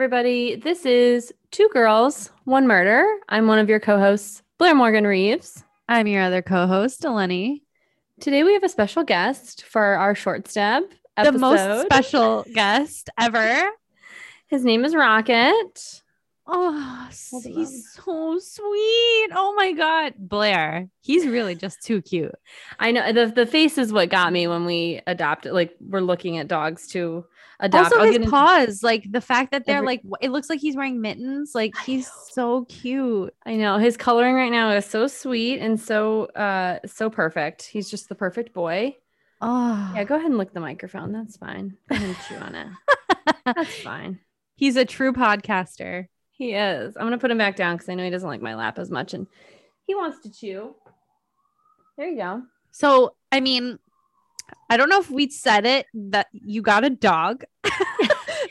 Everybody? This is Two Gurls, One Murder. I'm one of your co hosts, Blair Morgan Reeves. I'm your other co host, Eleni. Today, we have a special guest for our short stab episode. The most special guest ever. His name is Rocket. Oh, he's so sweet. Oh my God. Blair, he's really just too cute. I know the, the face is what got me when we adopted. Like, we're looking at dogs to adopt. Also, I'll his paws, like the fact that they're every- like, it looks like he's wearing mittens. Like, he's so cute. I know his coloring right now is so sweet and so, uh, so perfect. He's just the perfect boy. Oh, yeah. Go ahead and lick the microphone. That's fine. Go ahead and chew on it. That's fine. He's a true podcaster. He is. I'm gonna put him back down because I know he doesn't like my lap as much, and he wants to chew. There you go. So, I mean, I don't know if we said it that you got a dog.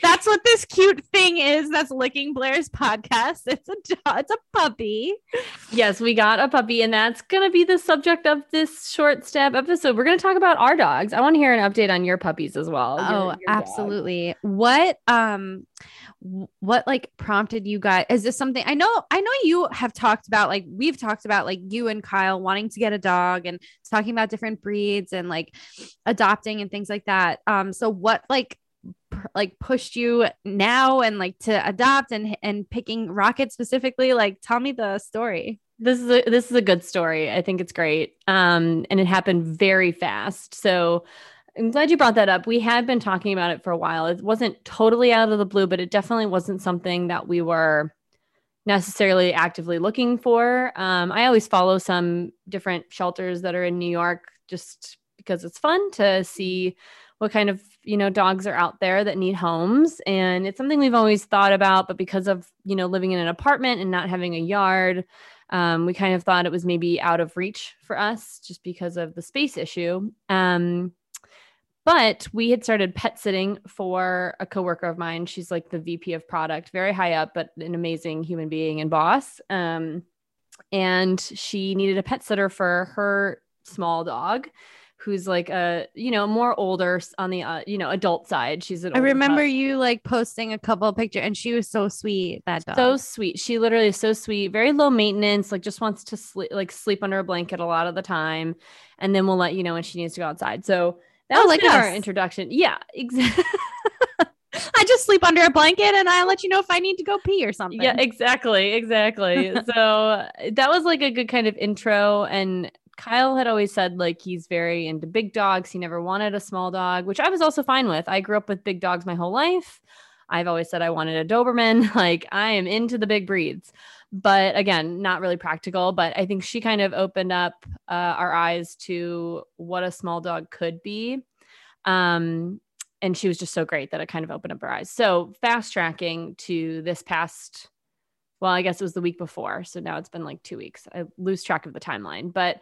that's what this cute thing is that's licking Blair's podcast. It's a it's a puppy. Yes, we got a puppy, and that's gonna be the subject of this short stab episode. We're gonna talk about our dogs. I want to hear an update on your puppies as well. Oh, your, your absolutely. Dog. What um what like prompted you guys is this something i know i know you have talked about like we've talked about like you and kyle wanting to get a dog and talking about different breeds and like adopting and things like that um so what like like pushed you now and like to adopt and and picking rocket specifically like tell me the story this is a this is a good story i think it's great um and it happened very fast so I'm glad you brought that up. We had been talking about it for a while. It wasn't totally out of the blue, but it definitely wasn't something that we were necessarily actively looking for. Um, I always follow some different shelters that are in New York just because it's fun to see what kind of you know dogs are out there that need homes and it's something we've always thought about but because of you know living in an apartment and not having a yard um, we kind of thought it was maybe out of reach for us just because of the space issue um, but we had started pet sitting for a coworker of mine. She's like the VP of product, very high up, but an amazing human being and boss. Um, and she needed a pet sitter for her small dog who's like a you know more older on the uh, you know adult side she's an i remember pup. you like posting a couple pictures and she was so sweet that dog so sweet she literally is so sweet very low maintenance like just wants to sleep like sleep under a blanket a lot of the time and then we'll let you know when she needs to go outside so that oh, was like our introduction. Yeah, exactly. I just sleep under a blanket and I let you know if I need to go pee or something. Yeah, exactly. Exactly. so that was like a good kind of intro. And Kyle had always said like he's very into big dogs. He never wanted a small dog, which I was also fine with. I grew up with big dogs my whole life. I've always said I wanted a Doberman. Like I am into the big breeds but again, not really practical. But I think she kind of opened up uh, our eyes to what a small dog could be. Um, and she was just so great that it kind of opened up her eyes. So fast tracking to this past, well, I guess it was the week before. So now it's been like two weeks. I lose track of the timeline. But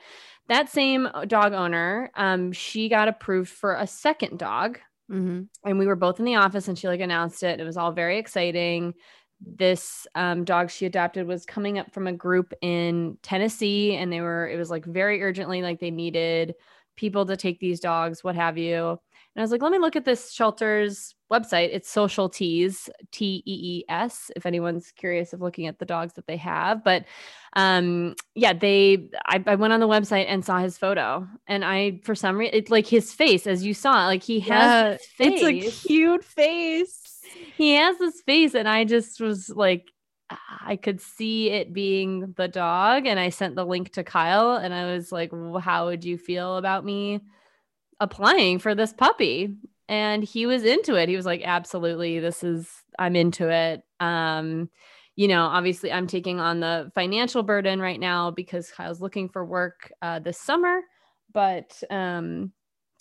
that same dog owner, um, she got approved for a second dog. Mm-hmm. And we were both in the office and she like announced it. It was all very exciting this um, dog she adopted was coming up from a group in Tennessee, and they were, it was like very urgently, like they needed people to take these dogs, what have you. And I was like, let me look at this shelter's website. It's Social Tees, T E E S, if anyone's curious of looking at the dogs that they have. But um, yeah, they, I, I went on the website and saw his photo. And I, for some reason, it's like his face, as you saw, like he has yeah, It's a cute face he has this face and i just was like i could see it being the dog and i sent the link to kyle and i was like well, how would you feel about me applying for this puppy and he was into it he was like absolutely this is i'm into it um you know obviously i'm taking on the financial burden right now because kyle's looking for work uh, this summer but um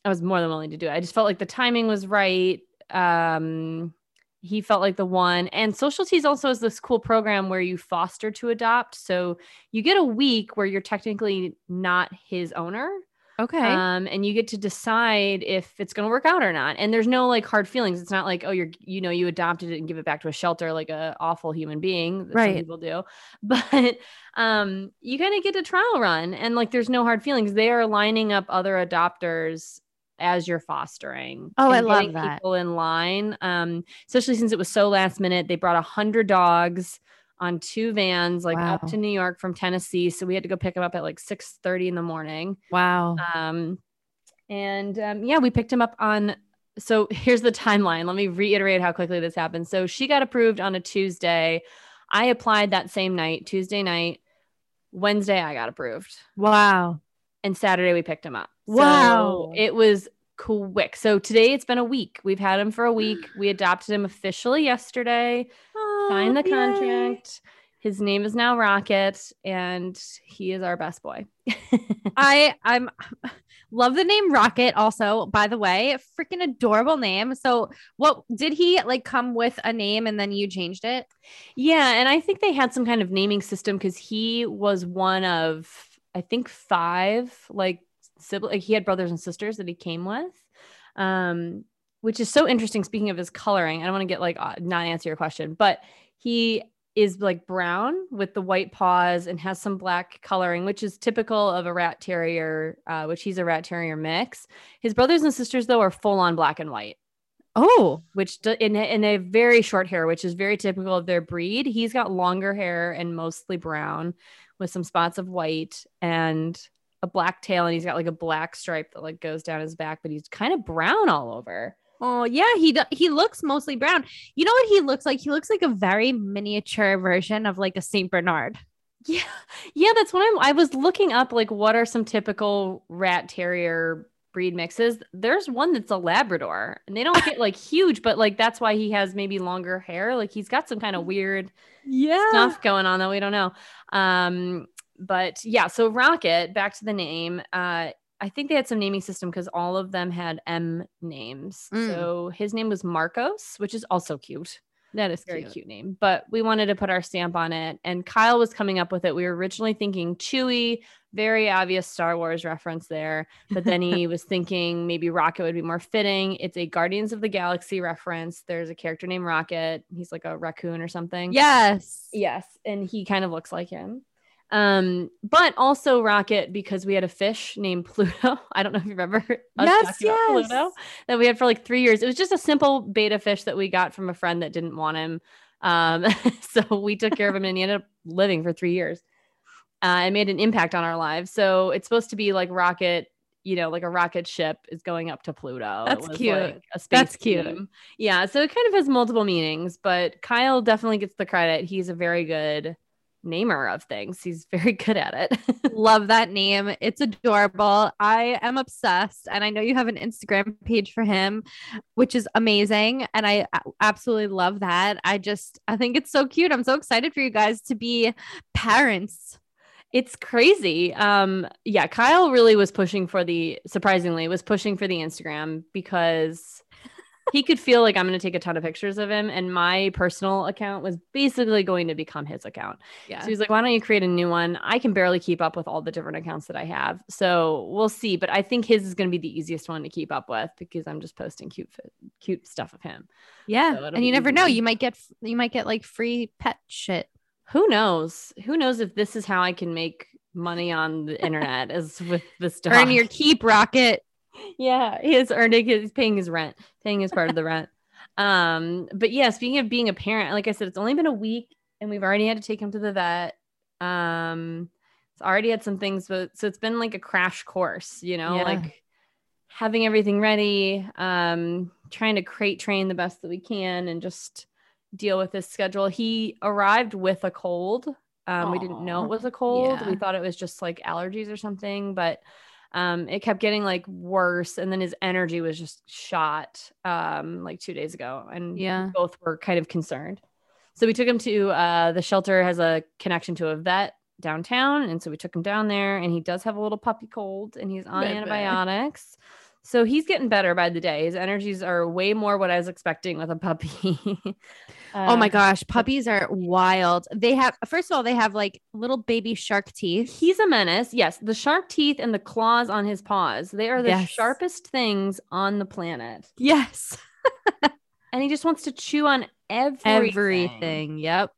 i was more than willing to do it i just felt like the timing was right um he felt like the one. And Social Tees also has this cool program where you foster to adopt. So you get a week where you're technically not his owner. Okay. Um, and you get to decide if it's going to work out or not. And there's no like hard feelings. It's not like, oh, you're, you know, you adopted it and give it back to a shelter like a awful human being. right. people do. But um, you kind of get a trial run and like there's no hard feelings. They are lining up other adopters as you're fostering. Oh, I love that. People in line, um, especially since it was so last minute. They brought a hundred dogs on two vans, like Wow. up to New York from Tennessee. So we had to go pick them up at like six thirty in the morning. Wow. Um, and um, yeah, we picked him up on. So here's the timeline. Let me reiterate how quickly this happened. So she got approved on a Tuesday. I applied that same night, Tuesday night. Wednesday, I got approved. Wow. And Saturday, we picked him up. So Wow. it was quick. So today, it's been a week. We've had him for a week. We adopted him officially yesterday, signed the Oh, yay. contract. His name is now Rocket, and he is our best boy. I I'm love the name Rocket also by the way freaking adorable name so what did he like come with a name and then you changed it Yeah, and I think they had some kind of naming system because he was one of I think five like sibling. Like he had brothers and sisters that he came with, um, which is so interesting. Speaking of his coloring, I don't want to get like uh, not answer your question, but he is like brown with the white paws and has some black coloring, which is typical of a rat terrier, uh, which he's a rat terrier mix. His brothers and sisters though are full on black and white oh which do, in, in a very short hair, which is very typical of their breed. He's got longer hair and mostly brown with some spots of white and a black tail. And he's got like a black stripe that like goes down his back, but he's kind of brown all over. Oh yeah he do- he looks mostly brown you know what he looks like he looks like a very miniature version of like a Saint Bernard Yeah. Yeah. That's what I'm, I was looking up like what are some typical rat terrier breed mixes. There's one that's a Labrador and they don't get like huge, but like that's why he has maybe longer hair. Like he's got some kind of weird yeah stuff going on that we don't know. Um, but yeah, so Rocket, back to the name. Uh, I think they had some naming system because all of them had M names. Mm. So his name was Marcos, which is also cute. that is Very cute. cute. name. But we wanted to put our stamp on it. And Kyle was coming up with it. We were originally thinking Chewy, very obvious Star Wars reference there. But then he was thinking maybe Rocket would be more fitting. It's a Guardians of the Galaxy reference. There's a character named Rocket. He's like a raccoon or something. yes Yes, and he kind of looks like him. Um, but also Rocket because we had a fish named Pluto. I don't know if you remember yes yes Pluto that we had for like three years. It was just a simple beta fish that we got from a friend that didn't want him. Um, so we took care of him and he ended up living for three years. Uh, and made an impact on our lives. So it's supposed to be like rocket, you know, like a rocket ship is going up to Pluto. That's cute. like a space That's cute. theme. Yeah. So it kind of has multiple meanings, but Kyle definitely gets the credit. He's a very good namer of things. He's very good at it. Love that name. It's adorable. I am obsessed. And I know you have an Instagram page for him, which is amazing. And I absolutely love that. I just, I think it's so cute. I'm so excited for you guys to be parents. It's crazy. Um, yeah, Kyle really was pushing for the surprisingly was pushing for the Instagram because he could feel like I'm going to take a ton of pictures of him, and my personal account was basically going to become his account. Yeah. So he's like, "Why don't you create a new one?" I can barely keep up with all the different accounts that I have, so we'll see. But I think his is going to be the easiest one to keep up with because I'm just posting cute, cute stuff of him. yeah. So and you never easy know. You might get, you might get like free pet shit. Who knows? Who knows if this is how I can make money on the internet is with this dog. Earn your keep, Rocket. Yeah, he is earning his paying his rent, paying his part of the rent. Um, but yeah, speaking of being a parent, like I said, it's only been a week and we've already had to take him to the vet. Um, it's already had some things, but so it's been like a crash course, you know, Yeah. like having everything ready, um, trying to crate train the best that we can and just deal with his schedule. He arrived with a cold. Um, we didn't know it was a cold. We thought it was just like allergies or something, but um, it kept getting like worse. And then his energy was just shot um, like two days ago. And Yeah. both were kind of concerned. So we took him to uh, the shelter has a connection to a vet downtown, and so we took him down there. And he does have a little puppy cold, and he's on Bebe. antibiotics. So he's getting better by the day. His energies are way more what I was expecting with a puppy. oh my Uh, gosh. Puppies are wild. They have, first of all, they have like little baby shark teeth. He's a menace. Yes, the shark teeth and the claws on his paws. They are the Yes. sharpest things on the planet. Yes. And he just wants to chew on everything. Everything. Yep.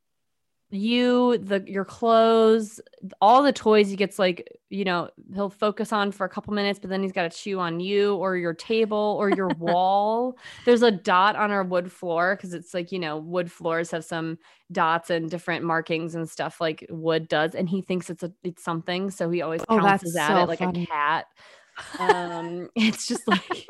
You the your clothes all the toys he gets like you know he'll focus on for a couple minutes but then he's got to chew on you or your table or your wall there's a dot on our wood floor because it's like you know wood floors have some dots and different markings and stuff like wood does and he thinks it's a it's something so he always Oh, pounces at so it like funny. a cat um it's just like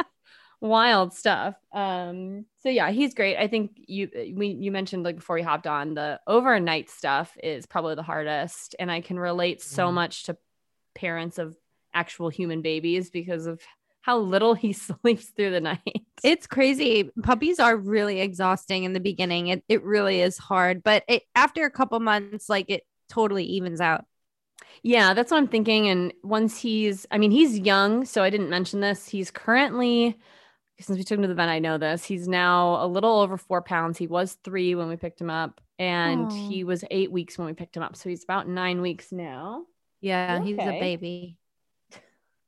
wild stuff um so yeah he's great i think you we you mentioned like before we hopped on the overnight stuff is probably the hardest and i can relate so Mhm. much to parents of actual human babies because of how little he sleeps through the night It's crazy. Puppies are really exhausting in the beginning. It it really is hard, but it, after a couple months, like it totally evens out. Yeah, that's what I'm thinking. And once he's, I mean, he's young, so I didn't mention this. He's currently, since we took him to the vet, I know this. He's now a little over four pounds. He was three when we picked him up, and he was eight weeks when we picked him up. So he's about nine weeks now. Yeah, he's a baby.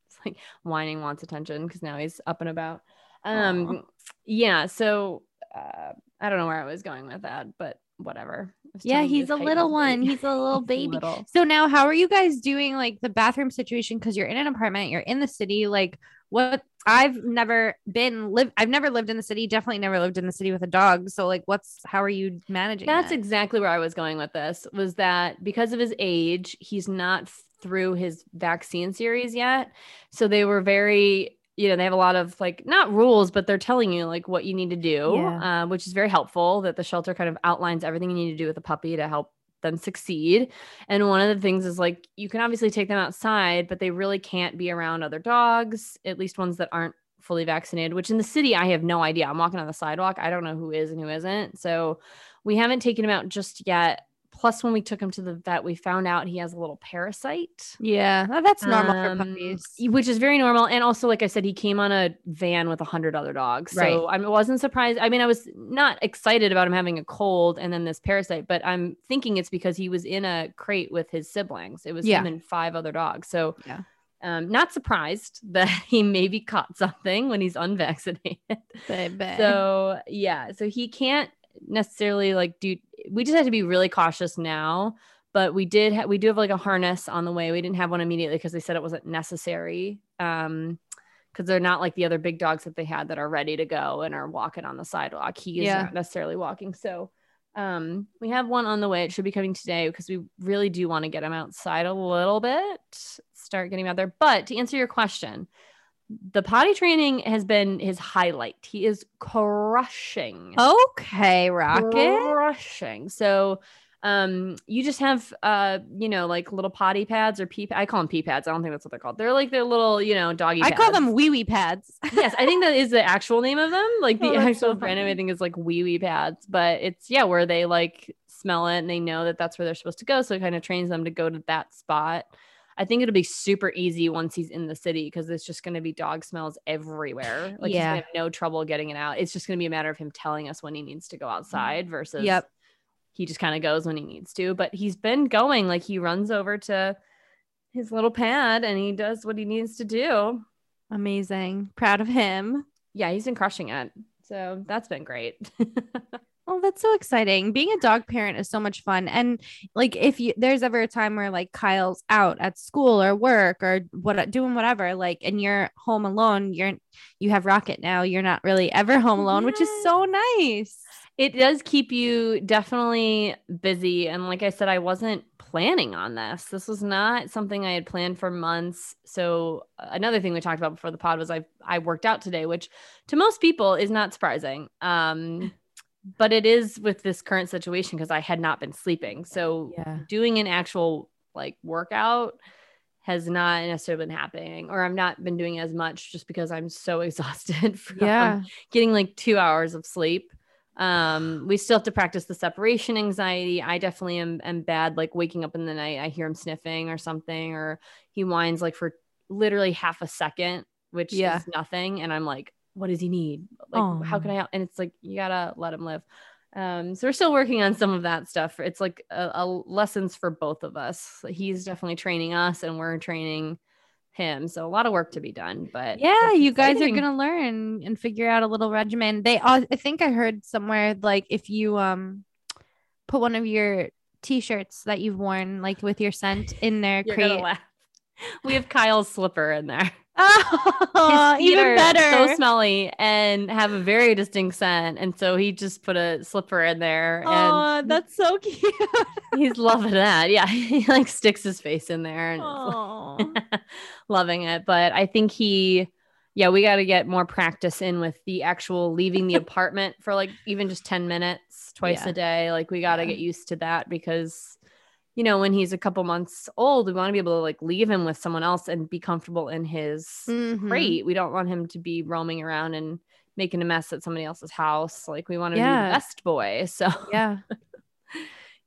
It's like whining wants attention because now he's up and about. Um, yeah. So uh, I don't know where I was going with that, but whatever. Yeah, he's a little one. He's a little baby. little. So now, how are you guys doing like the bathroom situation? Because you're in an apartment, you're in the city. Like, what? I've never been live. I've never lived in the city. Definitely never lived in the city with a dog. So, like, what's how are you managing? That's that? exactly where I was going with this was that because of his age, he's not through his vaccine series yet. So they were very, you know, they have a lot of like not rules, but they're telling you like what you need to do, Yeah. uh, which is very helpful that the shelter kind of outlines everything you need to do with a puppy to help them succeed. And one of the things is like you can obviously take them outside, but they really can't be around other dogs, at least ones that aren't fully vaccinated, which in the city I have no idea. I'm walking on the sidewalk. I don't know who is and who isn't. So we haven't taken them out just yet. Plus, when we took him to the vet, we found out he has a little parasite, yeah, that's normal um, for puppies. which is very normal. And also, like I said, he came on a van with a hundred other dogs. So Right. I wasn't surprised. I mean, I was not excited about him having a cold and then this parasite, but I'm thinking it's because he was in a crate with his siblings. It was Yeah. him and five other dogs. So Yeah. um, not surprised that he maybe caught something when he's unvaccinated. Baby. So yeah, so he can't necessarily like do. We just have to be really cautious now. But we did. Ha- we do have like a harness on the way. We didn't have one immediately because they said it wasn't necessary. Um, because they're not like the other big dogs that they had that are ready to go and are walking on the sidewalk. He is Yeah. not necessarily walking. So um we have one on the way. It should be coming today because we really do want to get him outside a little bit, start getting him out there. But to answer your question, the potty training has been his highlight. He is crushing. okay, Rocket. Crushing. So um you just have uh you know like little potty pads or pee I call them pee pads. I don't think that's what they're called. They're like their little, you know, doggy I call them wee wee pads. yes, I think that is the actual name of them. Like the Oh, actual so brand name, I think is like wee wee pads, but it's yeah, where they like smell it and they know that that's where they're supposed to go. So it kind of trains them to go to that spot. I think it'll be super easy once he's in the city because it's just going to be dog smells everywhere. Like he's Yeah. gonna have no trouble getting it out. It's just going to be a matter of him telling us when he needs to go mm-hmm. outside versus Yep. he just kind of goes when he needs to. But he's been going like he runs over to his little pad and he does what he needs to do Amazing. Proud of him. yeah, he's been crushing it. So that's been great. Oh, that's so exciting. Being a dog parent is so much fun. And like if you there's ever a time where like Kyle's out at school or work or what doing whatever, like and you're home alone, you're you have Rocket now. You're not really ever home alone, which is so nice. it does keep you definitely busy. And like I said, I wasn't planning on this. This was not something I had planned for months. So uh, another thing we talked about before the pod was I I worked out today, which to most people is not surprising. Um but it is with this current situation because I had not been sleeping. So Yeah. doing an actual like workout has not necessarily been happening or I've not been doing as much just because I'm so exhausted from Yeah. getting like 2 hours of sleep. Um we still have to practice the separation anxiety. I definitely am, am bad like waking up in the night I hear him sniffing or something or he whines like for literally half a second which Yeah. is nothing and I'm like what does he need? Like how can I help? And it's like you got to let him live. Um, so we're still working on some of that stuff. It's like a, a lessons for both of us. He's definitely training us, and we're training him. So a lot of work to be done. But Yeah, you guys exciting. are gonna learn and figure out a little regimen. They, all I think I heard somewhere like if you um put one of your t-shirts that you've worn like with your scent in their You're crate? We have Kyle's slipper in there. Oh, even better. So smelly and have a very distinct scent. And so he just put a slipper in there oh, and that's so cute. he's loving that. Yeah. He like sticks his face in there and loving it. But I think he, yeah, we got to get more practice in with the actual leaving the apartment for like even just 10 minutes twice Yeah. a day. Like we got to Yeah. get used to that because, you know, when he's a couple months old, we want to be able to like leave him with someone else and be comfortable in his Mhm. crate. We don't want him to be roaming around and making a mess at somebody else's house. Like we want to Yeah. be the best boy. So Yeah.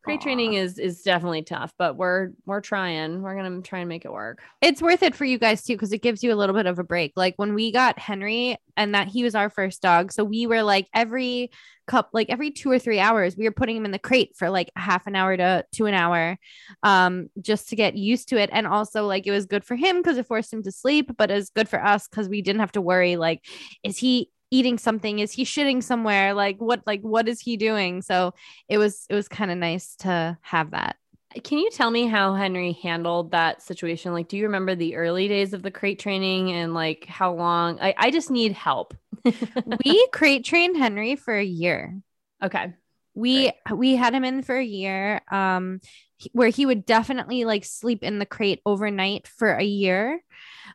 Crate training is is definitely tough, but we're we're trying. We're gonna try and make it work. it's worth it for you guys too because it gives you a little bit of a break like when we got henry and that he was our first dog so we were like every cup like every two or three hours we were putting him in the crate for like half an hour to to an hour um just to get used to it and also like it was good for him because it forced him to sleep but it was good for us because we didn't have to worry like is he eating something is he shitting somewhere like what like what is he doing so it was it was kind of nice to have that Can you tell me how Henry handled that situation? Like, do you remember the early days of the crate training and like how long? I, I just need help. we crate trained henry for a year okay. we we had him in for a year um he- where he would definitely like sleep in the crate overnight for a year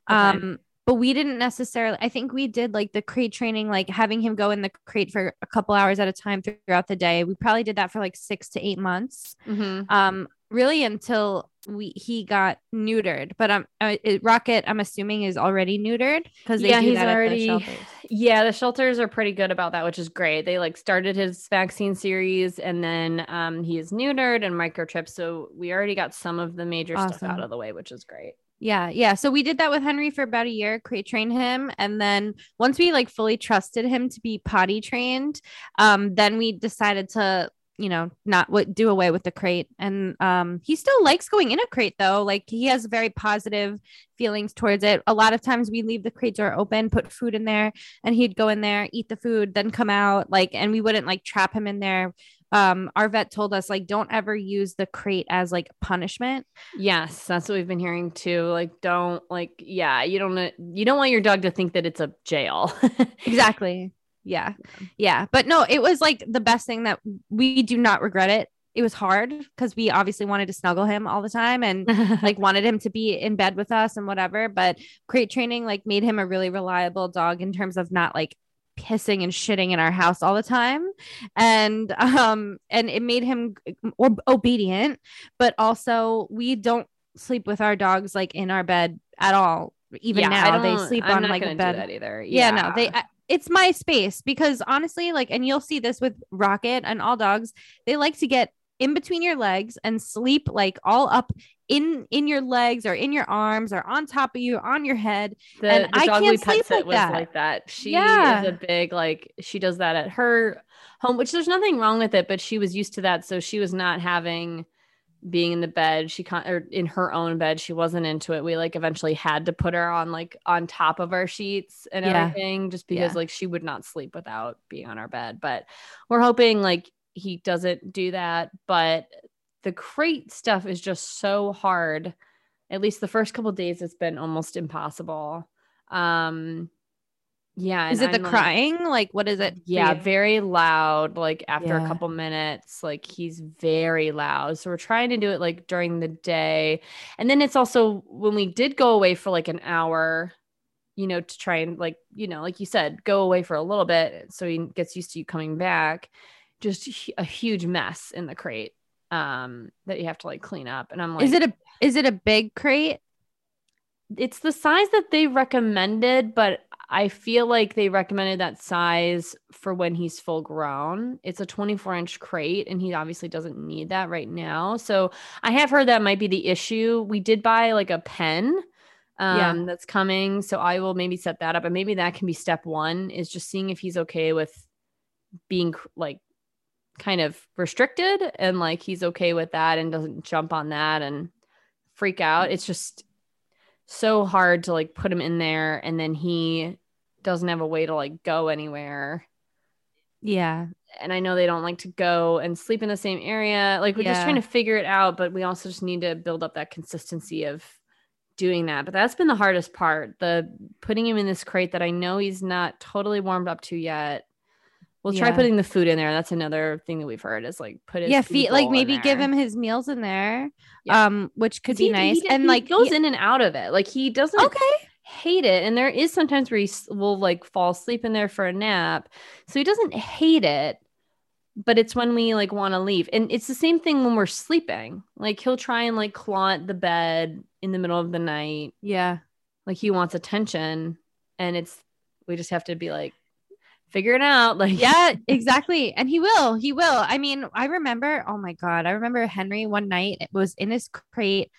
um but we didn't necessarily i think we did like the crate training like having him go in the crate for a couple hours at a time throughout the day we probably did that for like six to eight months Mhm. um really until we he got neutered but um uh, it, rocket i'm assuming is already neutered because Yeah, he's that at the already- Yeah, the shelters are pretty good about that, which is great. They like started his vaccine series and then um, he is neutered and microchipped. So we already got some of the major stuff out of the way, which is great. Yeah, yeah. So we did that with Henry for about a year, crate train him, and then once we like fully trusted him to be potty trained, um, then we decided to, you know, not what do away with the crate. And um, he still likes going in a crate though. Like he has very positive feelings towards it. A lot of times we leave the crate door open, put food in there, and he'd go in there, eat the food, then come out. Like, and we wouldn't like trap him in there. Um, our vet told us like don't ever use the crate as like punishment. Yes, that's what we've been hearing too. Like, don't like, yeah, you don't you don't want your dog to think that it's a jail. exactly yeah yeah but no it was like the best thing that we do not regret it it was hard because we obviously wanted to snuggle him all the time and like wanted him to be in bed with us and whatever but crate training like made him a really reliable dog in terms of not like pissing and shitting in our house all the time. And um and it made him obedient but also we don't sleep with our dogs like in our bed at all even Yeah, now. They sleep I'm on like a bed. either. yeah, no they I, it's my space because honestly like and you'll see this with rocket and all dogs they like to get in between your legs and sleep like all up in in your legs or in your arms or on top of you on your head the, and the I dog can't sleep like was that. like that. She Yeah. is a big like she does that at her home, which there's nothing wrong with it, but she was used to that, so she was not having being in the bed. She con- or in her own bed, she wasn't into it. We like eventually had to put her on like on top of our sheets and Yeah. everything, just because Yeah. like she would not sleep without being on our bed. But we're hoping like he doesn't do that. But the crate stuff is just so hard. At least the first couple days it's been almost impossible. Um yeah is it the I'm, like- crying? Like what is it yeah very loud like after a couple minutes like he's very loud. So we're trying to do it like during the day. And then it's also when we did go away for like an hour you know to try and like you know like you said go away for a little bit so he gets used to you coming back just a huge mess in the crate um that you have to like clean up and i'm like is it a is it a big crate it's the size that they recommended, but I feel like they recommended that size for when he's full grown. It's a 24 inch crate, and he obviously doesn't need that right now. So I have heard that might be the issue. We did buy like a pen um, Yeah. that's coming. So I will maybe set that up, and maybe that can be step one is just seeing if he's okay with being like kind of restricted and like he's okay with that and doesn't jump on that and freak out. It's just so hard to like put him in there and then he doesn't have a way to like go anywhere. Yeah. and I know they don't like to go and sleep in the same area. Like we're just trying to figure it out, but we also just need to build up that consistency of doing that. But that's been the hardest part. The putting him in this crate that I know he's not totally warmed up to yet. We'll try Yeah. putting the food in there. That's another thing that we've heard is like put his yeah, feed like maybe give him his meals in there. Yeah. Um, which could be he- nice. he and he like goes in and out of it. Like he doesn't okay. hate it. And there is sometimes where he will like fall asleep in there for a nap. So he doesn't hate it, but it's when we like want to leave. And it's the same thing when we're sleeping. Like he'll try and like claw at the bed in the middle of the night. Yeah. Like he wants attention. And it's, we just have to be like, figure it out. Like, Yeah, exactly. And he will. He will. I mean, I remember, oh my God, I remember Henry one night was in his crate,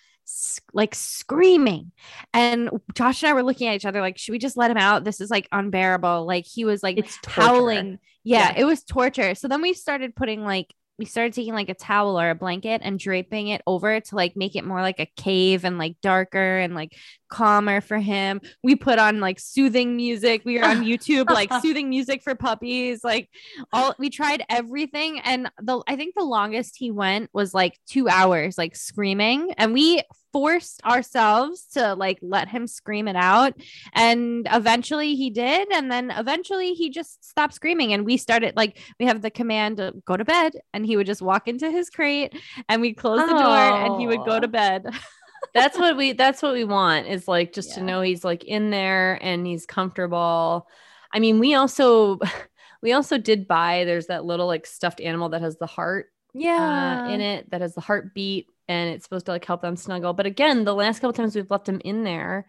like screaming. And Josh and I were looking at each other like, should we just let him out? This is like unbearable. Like he was like howling. Yeah, Yeah. it was torture. So then we started putting like, we started taking like a towel or a blanket and draping it over to like make it more like a cave and like darker and like calmer for him. We put on like soothing music. We were on YouTube, like soothing music for puppies. Like all we tried everything. And the I think the longest he went was like two hours, like screaming. And we forced ourselves to like let him scream it out. And eventually he did. And then eventually he just stopped screaming. And we started like we have the command to go to bed. And he would just walk into his crate and we close the door and he would go to bed. that's what we that's what we want is like just to know he's like in there and he's comfortable. I mean we also we also did buy there's that little like stuffed animal that has the heart Yeah. uh, in it that has the heartbeat and it's supposed to like help them snuggle. But again the last couple times we've left him in there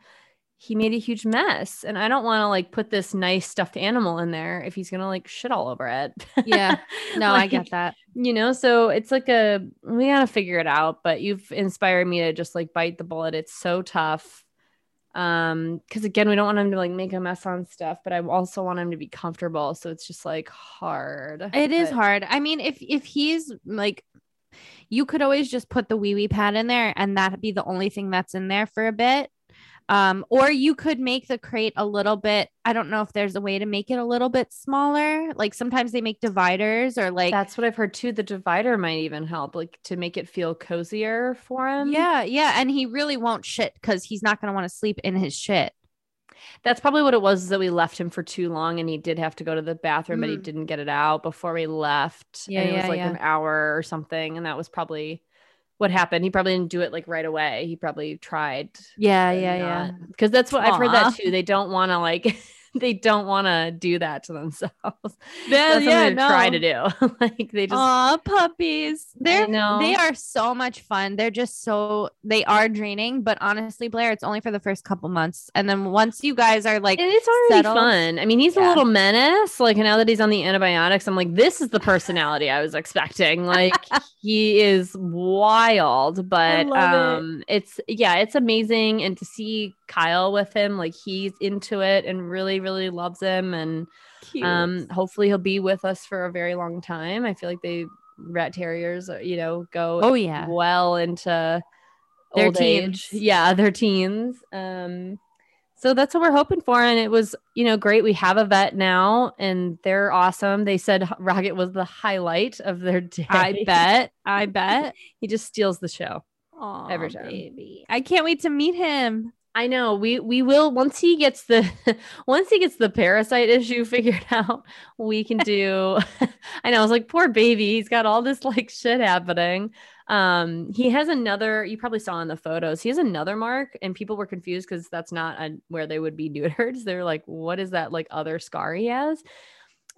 he made a huge mess and i don't want to like put this nice stuffed animal in there if he's gonna like shit all over it Yeah. No, I get that. you know so it's like a we gotta figure it out but you've inspired me to just like bite the bullet it's so tough um because again we don't want him to like make a mess on stuff but i also want him to be comfortable so it's just like hard It is But- hard. I mean, if if he's like you could always just put the wee wee pad in there and that'd be the only thing that's in there for a bit. Um, or you could make the crate a little bit. I don't know if there's a way to make it a little bit smaller. Like sometimes they make dividers or like that's what i've heard too the divider might even help like to make it feel cozier for him yeah, yeah. And he really won't shit because he's not gonna want to sleep in his shit. that's probably what it was is that we left him for too long and he did have to go to the bathroom but he Mm. didn't get it out before we left Yeah, and it was like yeah. an hour or something and that was probably what happened. He probably didn't do it like right away. He probably tried Yeah, yeah, yeah. because that's what i've heard that too. They don't want to like they don't want to do that to themselves Yeah, that's yeah, something to try to do like they just Aw, puppies. They're they are so much fun. They're just so they are draining, but honestly, Blair, it's only for the first couple months. And then once you guys are like and it's already settled. fun. I mean, he's a little menace. Like now that he's on the antibiotics, I'm like, this is the personality I was expecting. Like he is wild, but love it. um, it's yeah, it's amazing. And to see Kyle with him, like he's into it and really, really loves him. And cute. um, hopefully he'll be with us for a very long time. I feel like they rat terriers, uh, you know, go oh yeah. well into Their old age. teens. Yeah, their teens. Um, so that's what we're hoping for, and it was you know great. We have a vet now, and they're awesome. They said Rocket was the highlight of their day. I bet. I bet. he just steals the show. Aw, Every time. baby. I can't wait to meet him. I know we we will once he gets the once he gets the parasite issue figured out, we can do. I know I was like, poor baby, he's got all this like shit happening. Um, he has another. You probably saw in the photos. He has another mark, and people were confused because that's not a, where they would be neutered. They're like, what is that like other scar he has?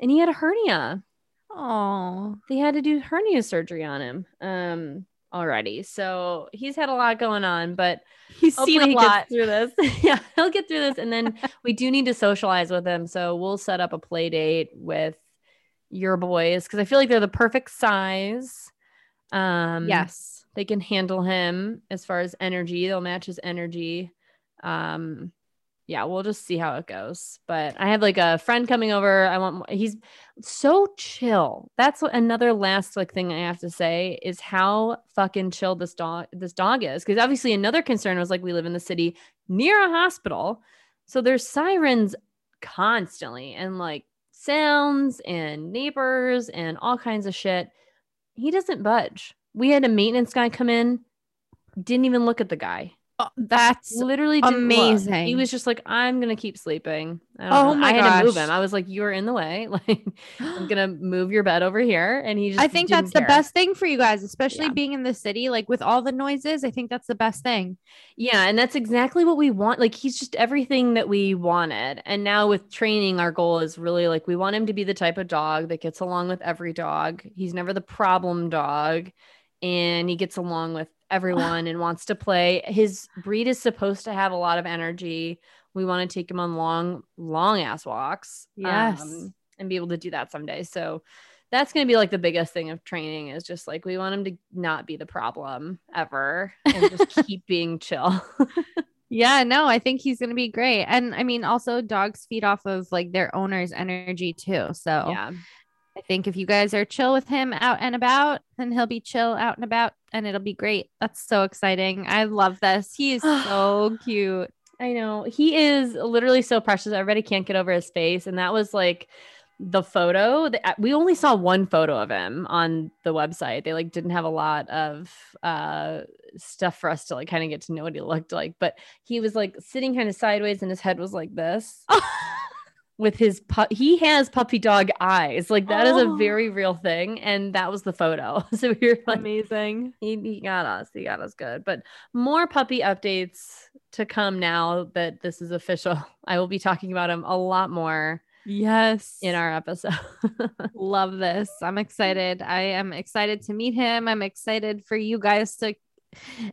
And he had a hernia. Oh, They had to do hernia surgery on him. Um, already. So he's had a lot going on, but he's seen a he lot. through this. yeah, he'll get through this, and then we do need to socialize with him. So we'll set up a play date with your boys because I feel like they're the perfect size. Um, Yes. they can handle him as far as energy. They'll match his energy. Um, yeah, we'll just see how it goes. But I have like a friend coming over. I want. He's so chill. That's what another last like thing I have to say is how fucking chill this dog this dog is. Because obviously another concern was like we live in the city near a hospital, so there's sirens constantly and like sounds and neighbors and all kinds of shit. He doesn't budge. We had a maintenance guy come in, didn't even look at the guy. Oh, that's literally didn't look. amazing. He was just like, I'm gonna keep sleeping. I don't Oh know. my I had to move him. I was like, you're in the way. Like, I'm gonna move your bed over here. And he just I think that's the best thing for you guys, especially Yeah. being in the city, like with all the noises. I think that's the best thing. Yeah, and that's exactly what we want. Like he's just everything that we wanted. And now with training, our goal is really like we want him to be the type of dog that gets along with every dog. He's never the problem dog and he gets along with everyone and wants to play. His breed is supposed to have a lot of energy. We want to take him on long long ass walks. um, Yes. and be able to do that someday. So that's going to be like the biggest thing of training is just like we want him to not be the problem ever and just keep being chill. Yeah, no, I think he's gonna be great. And I mean, also dogs feed off of like their owner's energy too. So yeah. I think if you guys are chill with him out and about, then he'll be chill out and about and it'll be great. That's so exciting. I love this. He is so cute. I know. He is literally so precious. I Everybody can't get over his face. And that was like the photo that we only saw one photo of him on the website. They like didn't have a lot of uh stuff for us to like kind of get to know what he looked like. But he was like sitting kind of sideways and his head was like this. with his pu- he has puppy dog eyes like that is a Oh. very real thing and that was the photo so we were like Amazing. he, he got us he got us good but more puppy updates to come now that this is official i will be talking about him a lot more Yes. in our episode Love this. I'm excited. I am excited to meet him. I'm excited for you guys to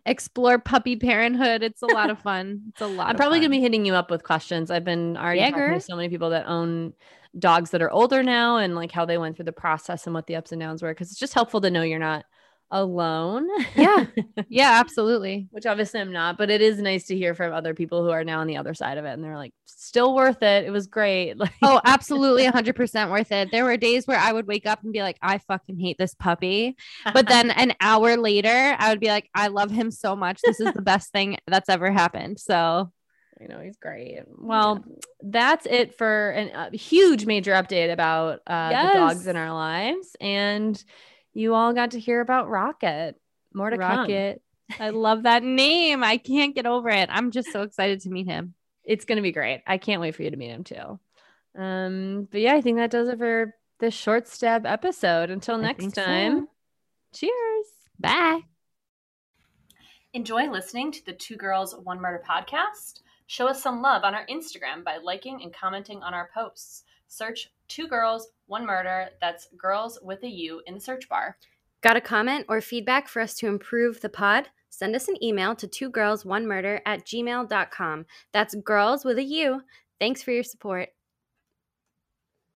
explore puppy parenthood. It's a lot of fun. It's a lot. i'm probably fun. gonna be hitting you up with questions i've been already Yeah, talking girl. to so many people that own dogs that are older now and like how they went through the process and what the ups and downs were because it's just helpful to know you're not alone Yeah. Yeah, absolutely. which obviously I'm not, but it is nice to hear from other people who are now on the other side of it and they're like, still worth it. It was great. Like, Oh, absolutely 100% worth it. There were days where I would wake up and be like, I fucking hate this puppy. But then an hour later, I would be like, I love him so much. This is the best thing that's ever happened. So, you know, he's great. Well, that's it for a huge major update about uh, the dogs in our lives. And you all got to hear about Rocket. More to come. Rocket. I love that name. I can't get over it. I'm just so excited to meet him. It's going to be great. I can't wait for you to meet him too. Um, but yeah, I think that does it for this short stab episode. Until next think so. time, cheers. Bye. Enjoy listening to the Two Gurls One Murder podcast? Show us some love on our Instagram by liking and commenting on our posts. Search Two Gurls One Murder, that's girls with a U in the search bar. Got a comment or feedback for us to improve the pod? Send us an email to two girls one murder at gmail.com. That's girls with a U. Thanks for your support.